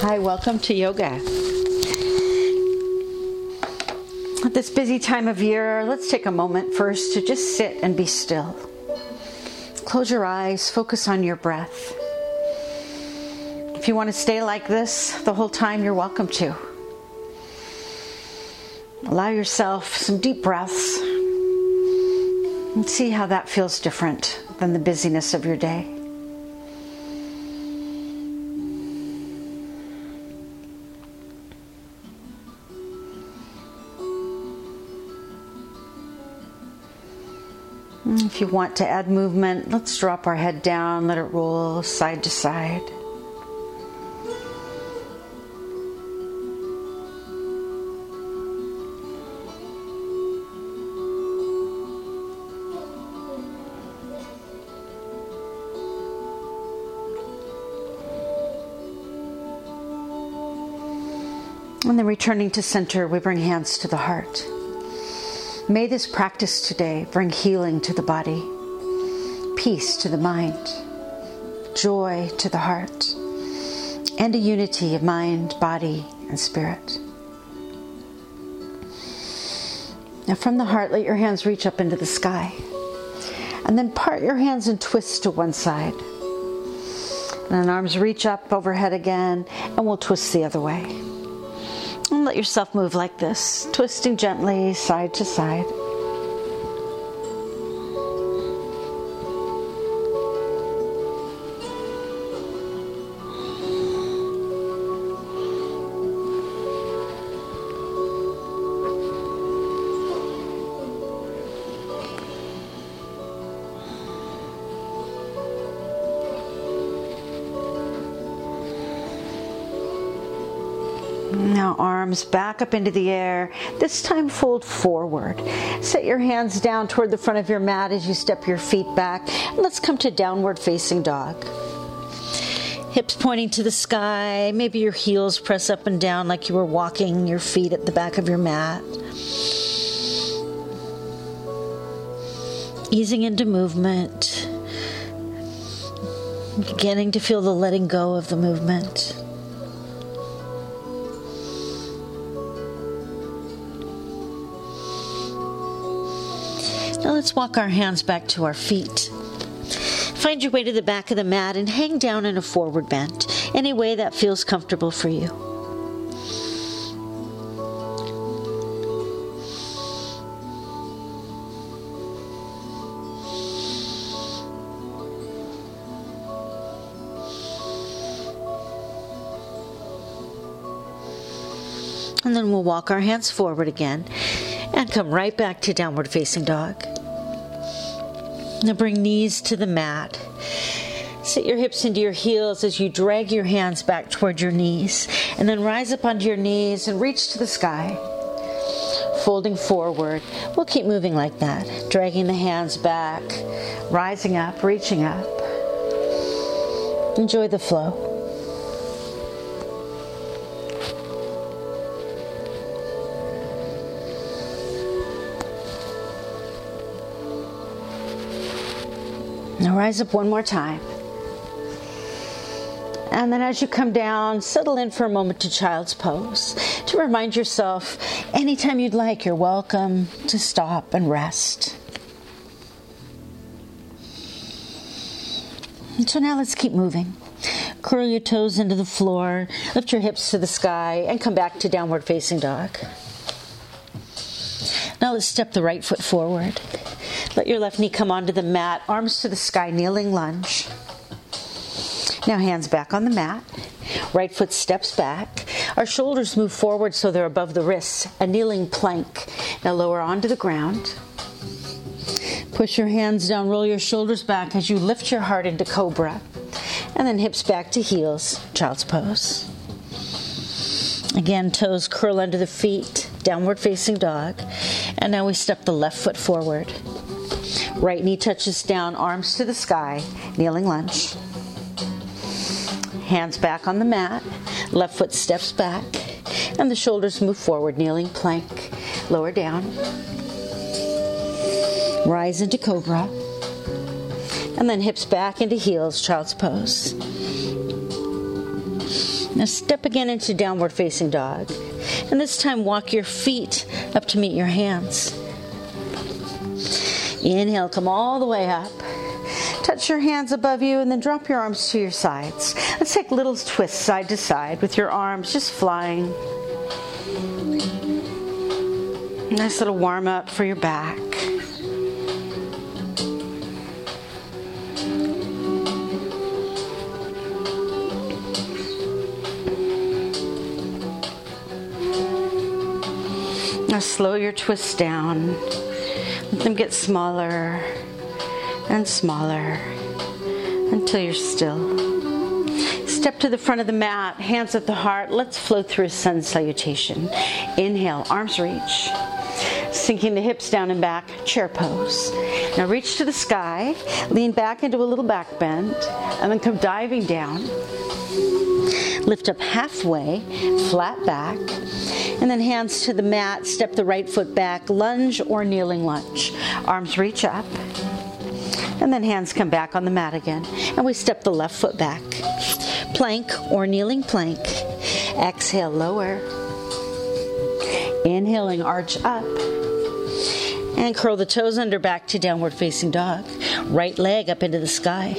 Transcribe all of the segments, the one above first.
Hi, welcome to yoga. At this busy time of year, let's take a moment first to just sit and be still. Close your eyes, focus on your breath. If you want to stay like this the whole time, you're welcome to. Allow yourself some deep breaths and see how that feels different than the busyness of your day. If you want to add movement, let's drop our head down, let it roll side to side. And then returning to center, we bring hands to the heart. May this practice today bring healing to the body, peace to the mind, joy to the heart, and a unity of mind, body, and spirit. Now, from the heart, let your hands reach up into the sky. And then part your hands and twist to one side. And then arms reach up overhead again, and we'll twist the other way. Yourself move like this, twisting gently side to side. Arms back up into the air. This time, fold forward. Set your hands down toward the front of your mat as you step your feet back. And let's come to downward facing dog. Hips pointing to the sky. Maybe your heels press up and down like you were walking your feet at the back of your mat. Easing into movement. Beginning to feel the letting go of the movement. Now let's walk our hands back to our feet. Find your way to the back of the mat and hang down in a forward bend, any way that feels comfortable for you. And then we'll walk our hands forward again and come right back to downward facing dog. Now bring knees to the mat. Sit your hips into your heels as you drag your hands back toward your knees. And then rise up onto your knees and reach to the sky. Folding forward. We'll keep moving like that, dragging the hands back, rising up, reaching up. Enjoy the flow. Rise up one more time. And then as you come down, settle in for a moment to child's pose to remind yourself anytime you'd like, you're welcome to stop and rest. So now let's keep moving. Curl your toes into the floor, lift your hips to the sky, and come back to downward facing dog. Now let's step the right foot forward. Let your left knee come onto the mat, arms to the sky, kneeling lunge. Now, hands back on the mat. Right foot steps back. Our shoulders move forward so they're above the wrists, a kneeling plank. Now, lower onto the ground. Push your hands down, roll your shoulders back as you lift your heart into cobra. And then hips back to heels, child's pose. Again, toes curl under the feet, downward facing dog. And now we step the left foot forward. Right knee touches down, arms to the sky, kneeling lunge. Hands back on the mat, left foot steps back, and the shoulders move forward, kneeling plank, lower down. Rise into cobra, and then hips back into heels, child's pose. Now step again into downward facing dog. And this time walk your feet up to meet your hands. Inhale, come all the way up. Touch your hands above you and then drop your arms to your sides. Let's take little twists side to side with your arms just flying. Nice little warm up for your back. Now slow your twists down. Let them get smaller and smaller until you're still. Step to the front of the mat, hands at the heart. Let's flow through a sun salutation. Inhale, arms reach. Sinking the hips down and back, chair pose. Now reach to the sky, lean back into a little back bend, and then come diving down. Lift up halfway, flat back, and then hands to the mat, step the right foot back, lunge or kneeling lunge. Arms reach up, and then hands come back on the mat again. And we step the left foot back. Plank or kneeling plank. Exhale, lower. Inhaling, arch up. And curl the toes under back to downward facing dog. Right leg up into the sky.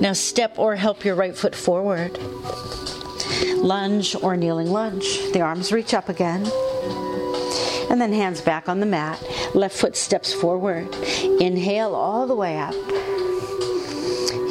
Now step or help your right foot forward. Lunge or kneeling lunge. The arms reach up again. And then hands back on the mat. Left foot steps forward. Inhale all the way up.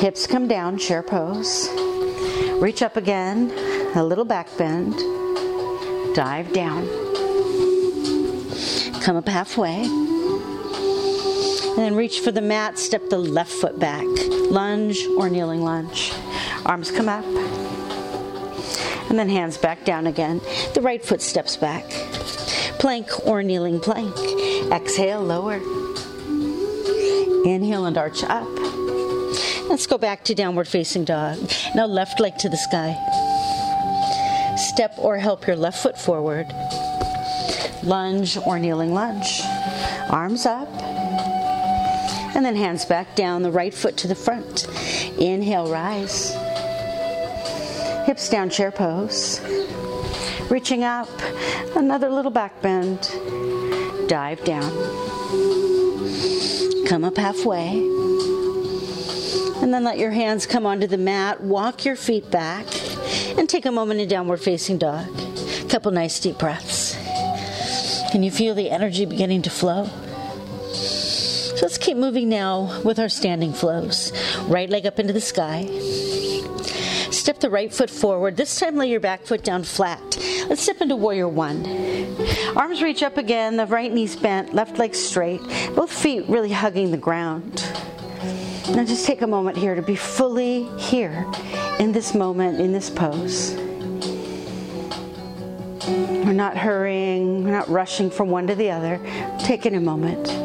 Hips come down, chair pose. Reach up again, a little back bend. Dive down. Come up halfway. And then reach for the mat, step the left foot back. Lunge or kneeling lunge. Arms come up. And then hands back down again. The right foot steps back. Plank or kneeling plank. Exhale, lower. Inhale and arch up. Let's go back to downward facing dog. Now left leg to the sky. Step or help your left foot forward. Lunge or kneeling lunge. Arms up. And then hands back down, the right foot to the front. Inhale, rise. Hips down, chair pose. Reaching up, another little back bend. Dive down. Come up halfway. And then let your hands come onto the mat. Walk your feet back. And take a moment in downward facing dog. A couple nice deep breaths. Can you feel the energy beginning to flow? So let's keep moving now with our standing flows. Right leg up into the sky. Step the right foot forward. This time, lay your back foot down flat. Let's step into warrior one. Arms reach up again, the right knee's bent, left leg straight, both feet really hugging the ground. Now, just take a moment here to be fully here in this moment, in this pose. We're not hurrying, we're not rushing from one to the other. Take Taking a moment.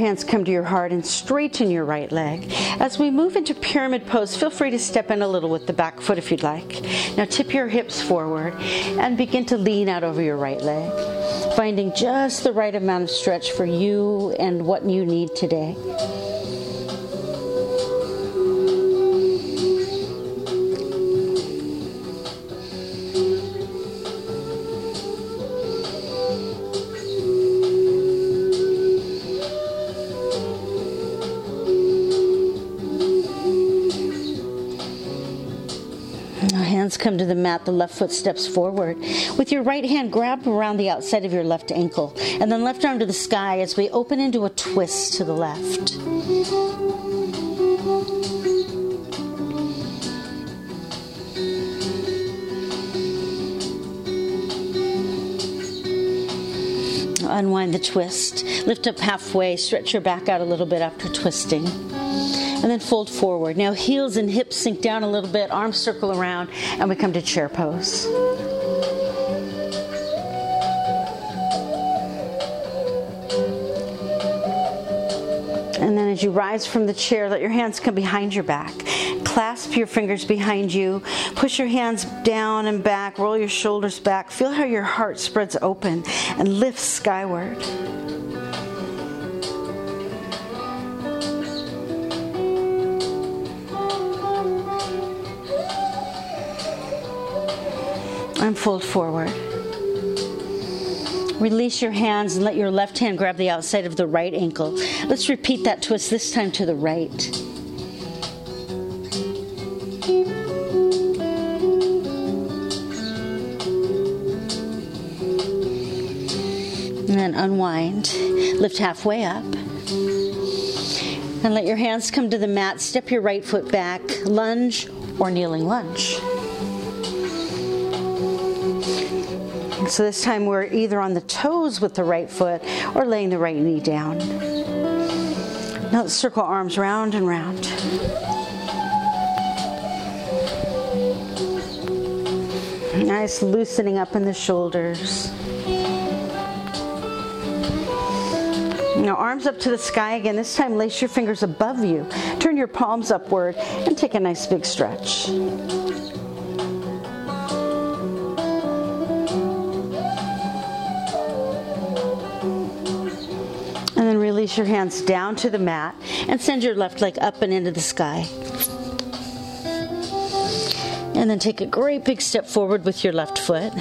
Hands come to your heart and straighten your right leg. As we move into pyramid pose, feel free to step in a little with the back foot if you'd like. Now tip your hips forward and begin to lean out over your right leg, finding just the right amount of stretch for you and what you need today. Come to the mat, the left foot steps forward. With your right hand, grab around the outside of your left ankle, and then left arm to the sky as we open into a twist to the left. Unwind the twist. Lift up halfway, stretch your back out a little bit after twisting and then fold forward. Now, heels and hips sink down a little bit, arms circle around, and we come to chair pose. And then as you rise from the chair, let your hands come behind your back. Clasp your fingers behind you. Push your hands down and back. Roll your shoulders back. Feel how your heart spreads open and lifts skyward. And fold forward. Release your hands and let your left hand grab the outside of the right ankle. Let's repeat that twist, this time to the right. And then unwind. Lift halfway up. And let your hands come to the mat. Step your right foot back, lunge or kneeling lunge. So this time we're either on the toes with the right foot or laying the right knee down. Now let's circle arms round and round. Nice loosening up in the shoulders. Now, arms up to the sky again. This time, lace your fingers above you. Turn your palms upward and take a nice big stretch. Release your hands down to the mat and send your left leg up and into the sky. And then take a great big step forward with your left foot.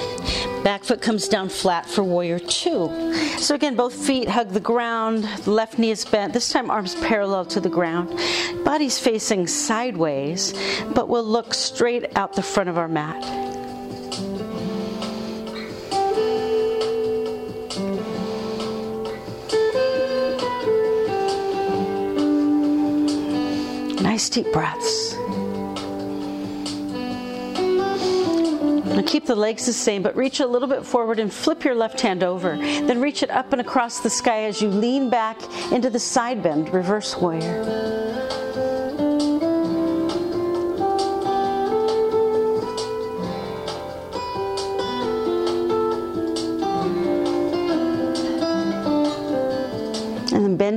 Back foot comes down flat for warrior two. So again, both feet hug the ground, left knee is bent, this time arms parallel to the ground. Body's facing sideways, but we'll look straight out the front of our mat. Nice deep breaths. Now keep the legs the same, but reach a little bit forward and flip your left hand over. Then reach it up and across the sky as you lean back into the side bend, reverse warrior.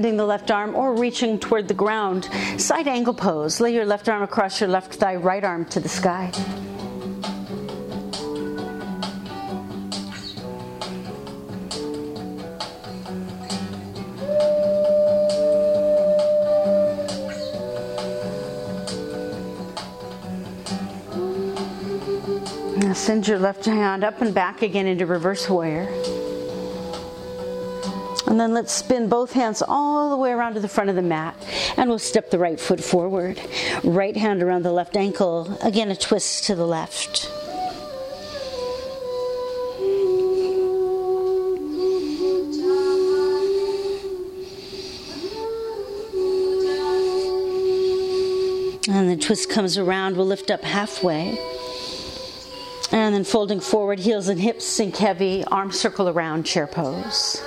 Bending the left arm or reaching toward the ground. Side angle pose. Lay your left arm across your left thigh, right arm to the sky. Send your left hand up and back again into reverse warrior. And then let's spin both hands all the way around to the front of the mat. And we'll step the right foot forward. Right hand around the left ankle. Again, a twist to the left. And the twist comes around. We'll lift up halfway. And then folding forward, heels and hips sink heavy, arm circle around, chair pose.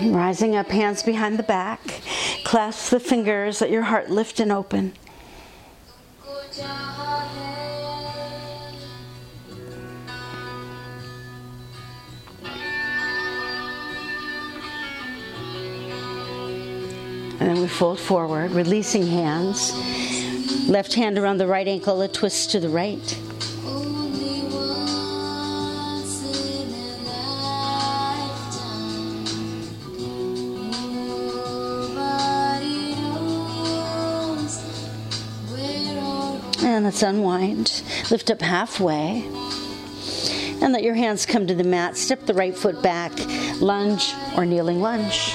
Rising up, hands behind the back. Clasp the fingers, let your heart lift and open. And then we fold forward, releasing hands. Left hand around the right ankle, a twist to the right. And let's unwind. Lift up halfway. And let your hands come to the mat. Step the right foot back. Lunge or kneeling lunge.